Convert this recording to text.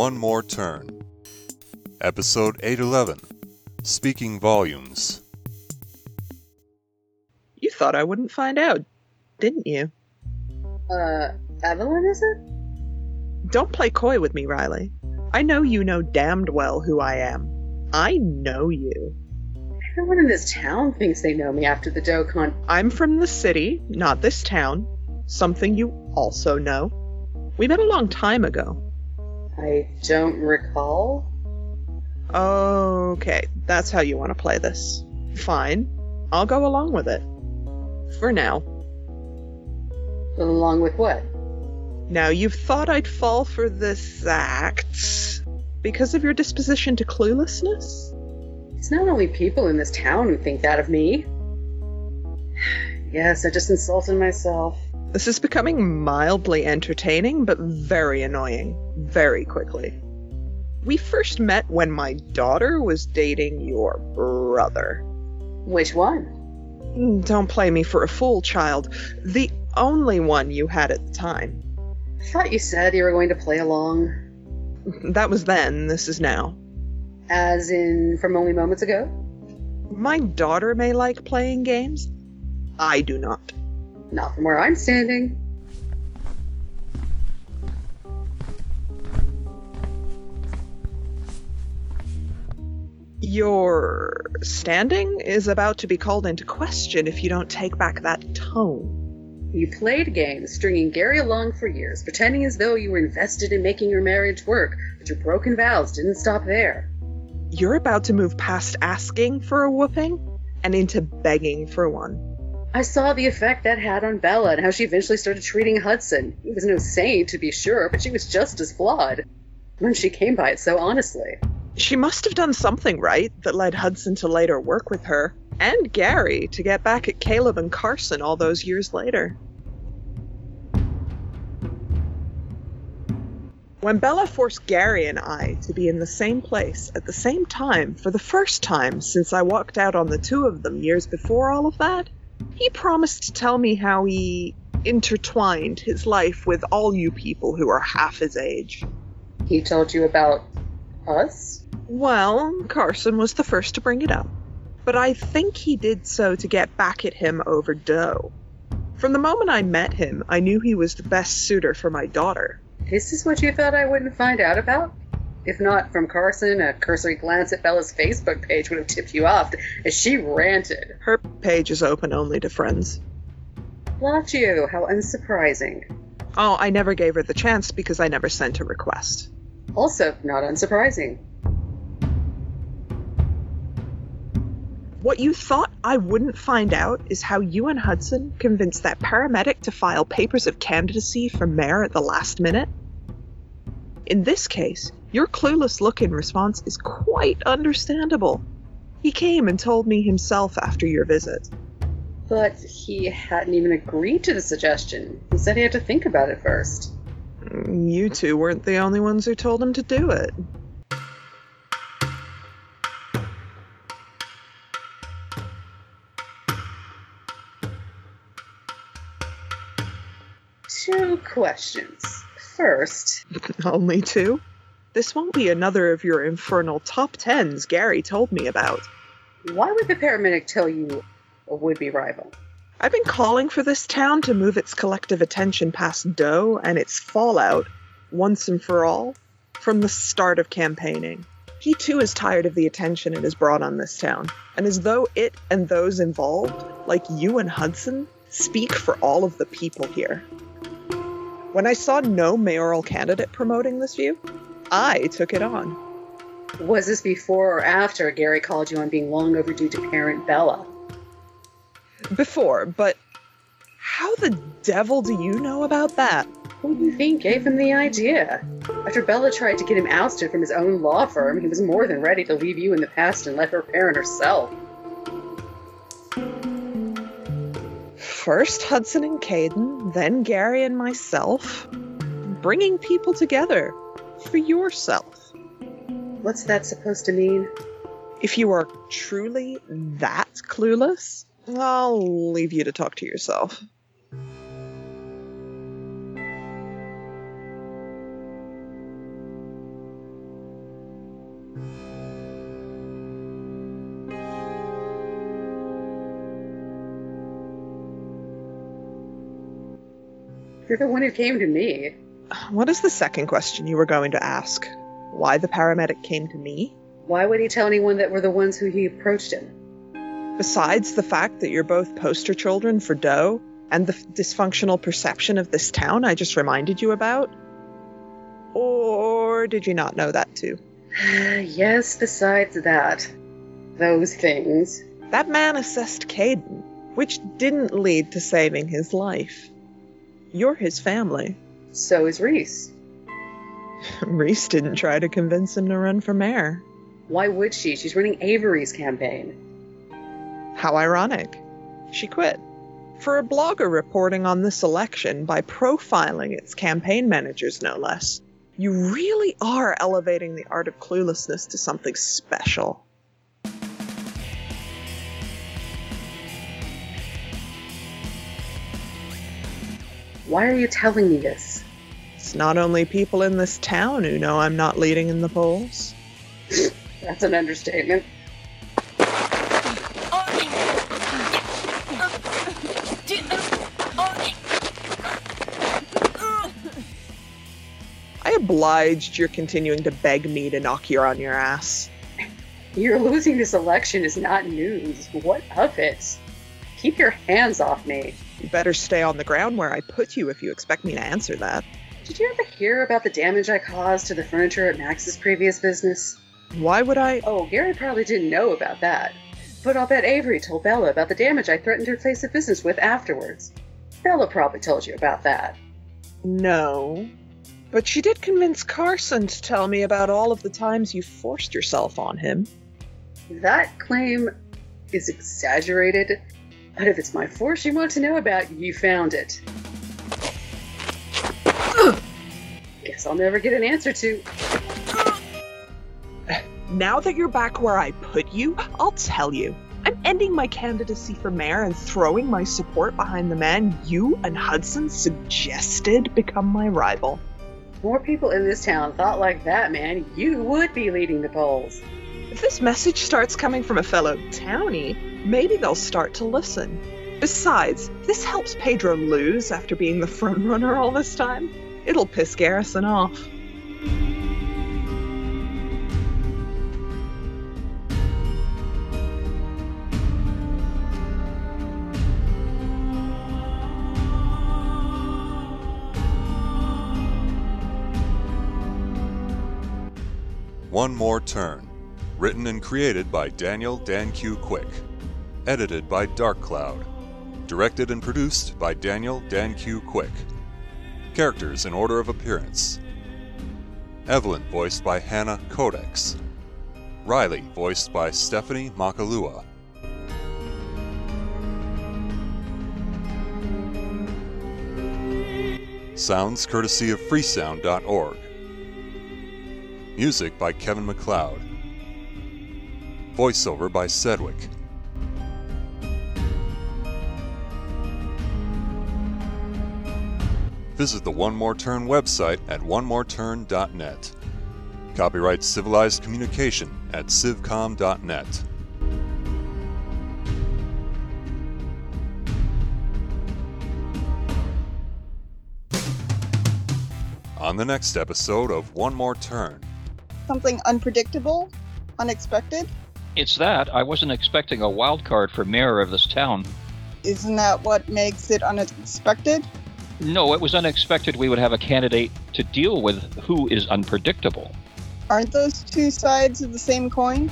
One More Turn. Episode 811 Speaking Volumes. You thought I wouldn't find out, didn't you? Uh, Evelyn, is it? Don't play coy with me, Riley. I know you know damned well who I am. I know you. Everyone in this town thinks they know me after the Dokkan. I'm from the city, not this town. Something you also know. We met a long time ago. I don't recall. Okay, that's how you want to play this. Fine. I'll go along with it. For now. Along with what? Now, you've thought I'd fall for this act because of your disposition to cluelessness? It's not only people in this town who think that of me. Yes, I just insulted myself. This is becoming mildly entertaining, but very annoying, very quickly. We first met when my daughter was dating your brother. Which one? Don't play me for a fool, child. The only one you had at the time. I thought you said you were going to play along. That was then, this is now. As in from only moments ago? My daughter may like playing games. I do not. Not from where I'm standing. Your standing is about to be called into question if you don't take back that tone. You played games, stringing Gary along for years, pretending as though you were invested in making your marriage work, but your broken vows didn't stop there. You're about to move past asking for a whooping and into begging for one. I saw the effect that had on Bella and how she eventually started treating Hudson. He was no saint, to be sure, but she was just as flawed. When she came by it so honestly. She must have done something right that led Hudson to later work with her, and Gary to get back at Caleb and Carson all those years later. When Bella forced Gary and I to be in the same place at the same time for the first time since I walked out on the two of them years before all of that, he promised to tell me how he intertwined his life with all you people who are half his age. He told you about us? Well, Carson was the first to bring it up, but I think he did so to get back at him over Doe. From the moment I met him, I knew he was the best suitor for my daughter. This is what you thought I wouldn't find out about? If not from Carson, a cursory glance at Bella's Facebook page would have tipped you off as she ranted. Her page is open only to friends. Lachio, how unsurprising. Oh, I never gave her the chance because I never sent a request. Also, not unsurprising. What you thought I wouldn't find out is how you and Hudson convinced that paramedic to file papers of candidacy for mayor at the last minute. In this case, your clueless look in response is quite understandable. He came and told me himself after your visit. But he hadn't even agreed to the suggestion. He said he had to think about it first. You two weren't the only ones who told him to do it. Two questions. First, Only two? This won't be another of your infernal top tens Gary told me about. why would the paramedic tell you a would be rival? I've been calling for this town to move its collective attention past Doe and its fallout, once and for all, from the start of campaigning. He too is tired of the attention it has brought on this town, and as though it and those involved, like you and Hudson, speak for all of the people here. When I saw no mayoral candidate promoting this view, I took it on. Was this before or after Gary called you on being long overdue to parent Bella? Before, but how the devil do you know about that? Who do you think gave him the idea? After Bella tried to get him ousted from his own law firm, he was more than ready to leave you in the past and let her parent herself. First Hudson and Caden, then Gary and myself. Bringing people together for yourself. What's that supposed to mean? If you are truly that clueless, I'll leave you to talk to yourself. You're the one who came to me. What is the second question you were going to ask? Why the paramedic came to me? Why would he tell anyone that we're the ones who he approached him? Besides the fact that you're both poster children for Doe and the dysfunctional perception of this town I just reminded you about? Or did you not know that too? yes, besides that. Those things. That man assessed Caden, which didn't lead to saving his life. You're his family. So is Reese. Reese didn't try to convince him to run for mayor. Why would she? She's running Avery's campaign. How ironic. She quit. For a blogger reporting on this election by profiling its campaign managers, no less. You really are elevating the art of cluelessness to something special. Why are you telling me this? It's not only people in this town who know I'm not leading in the polls. That's an understatement. I obliged you're continuing to beg me to knock you on your ass. You're losing this election is not news. What of it? Keep your hands off me. You better stay on the ground where I put you if you expect me to answer that. Did you ever hear about the damage I caused to the furniture at Max's previous business? Why would I? Oh, Gary probably didn't know about that. But I'll bet Avery told Bella about the damage I threatened her place of business with afterwards. Bella probably told you about that. No. But she did convince Carson to tell me about all of the times you forced yourself on him. That claim is exaggerated, but if it's my force you want to know about, you found it. Guess I'll never get an answer to. Now that you're back where I put you, I'll tell you. I'm ending my candidacy for mayor and throwing my support behind the man you and Hudson suggested become my rival. More people in this town thought like that, man. You would be leading the polls. If this message starts coming from a fellow townie, maybe they'll start to listen. Besides, this helps Pedro lose after being the frontrunner all this time. It'll piss Garrison off. One More Turn. Written and created by Daniel Dan Q. Quick. Edited by Dark Cloud. Directed and produced by Daniel Dan Q. Quick. Characters in order of appearance Evelyn, voiced by Hannah Codex. Riley, voiced by Stephanie Makalua. Sounds courtesy of freesound.org. Music by Kevin MacLeod. Voiceover by Sedwick. Visit the One More Turn website at onemoreturn.net. Copyright Civilized Communication at civcom.net. On the next episode of One More Turn. Something unpredictable? Unexpected? It's that. I wasn't expecting a wild card for mayor of this town. Isn't that what makes it unexpected? No, it was unexpected we would have a candidate to deal with who is unpredictable. Aren't those two sides of the same coin?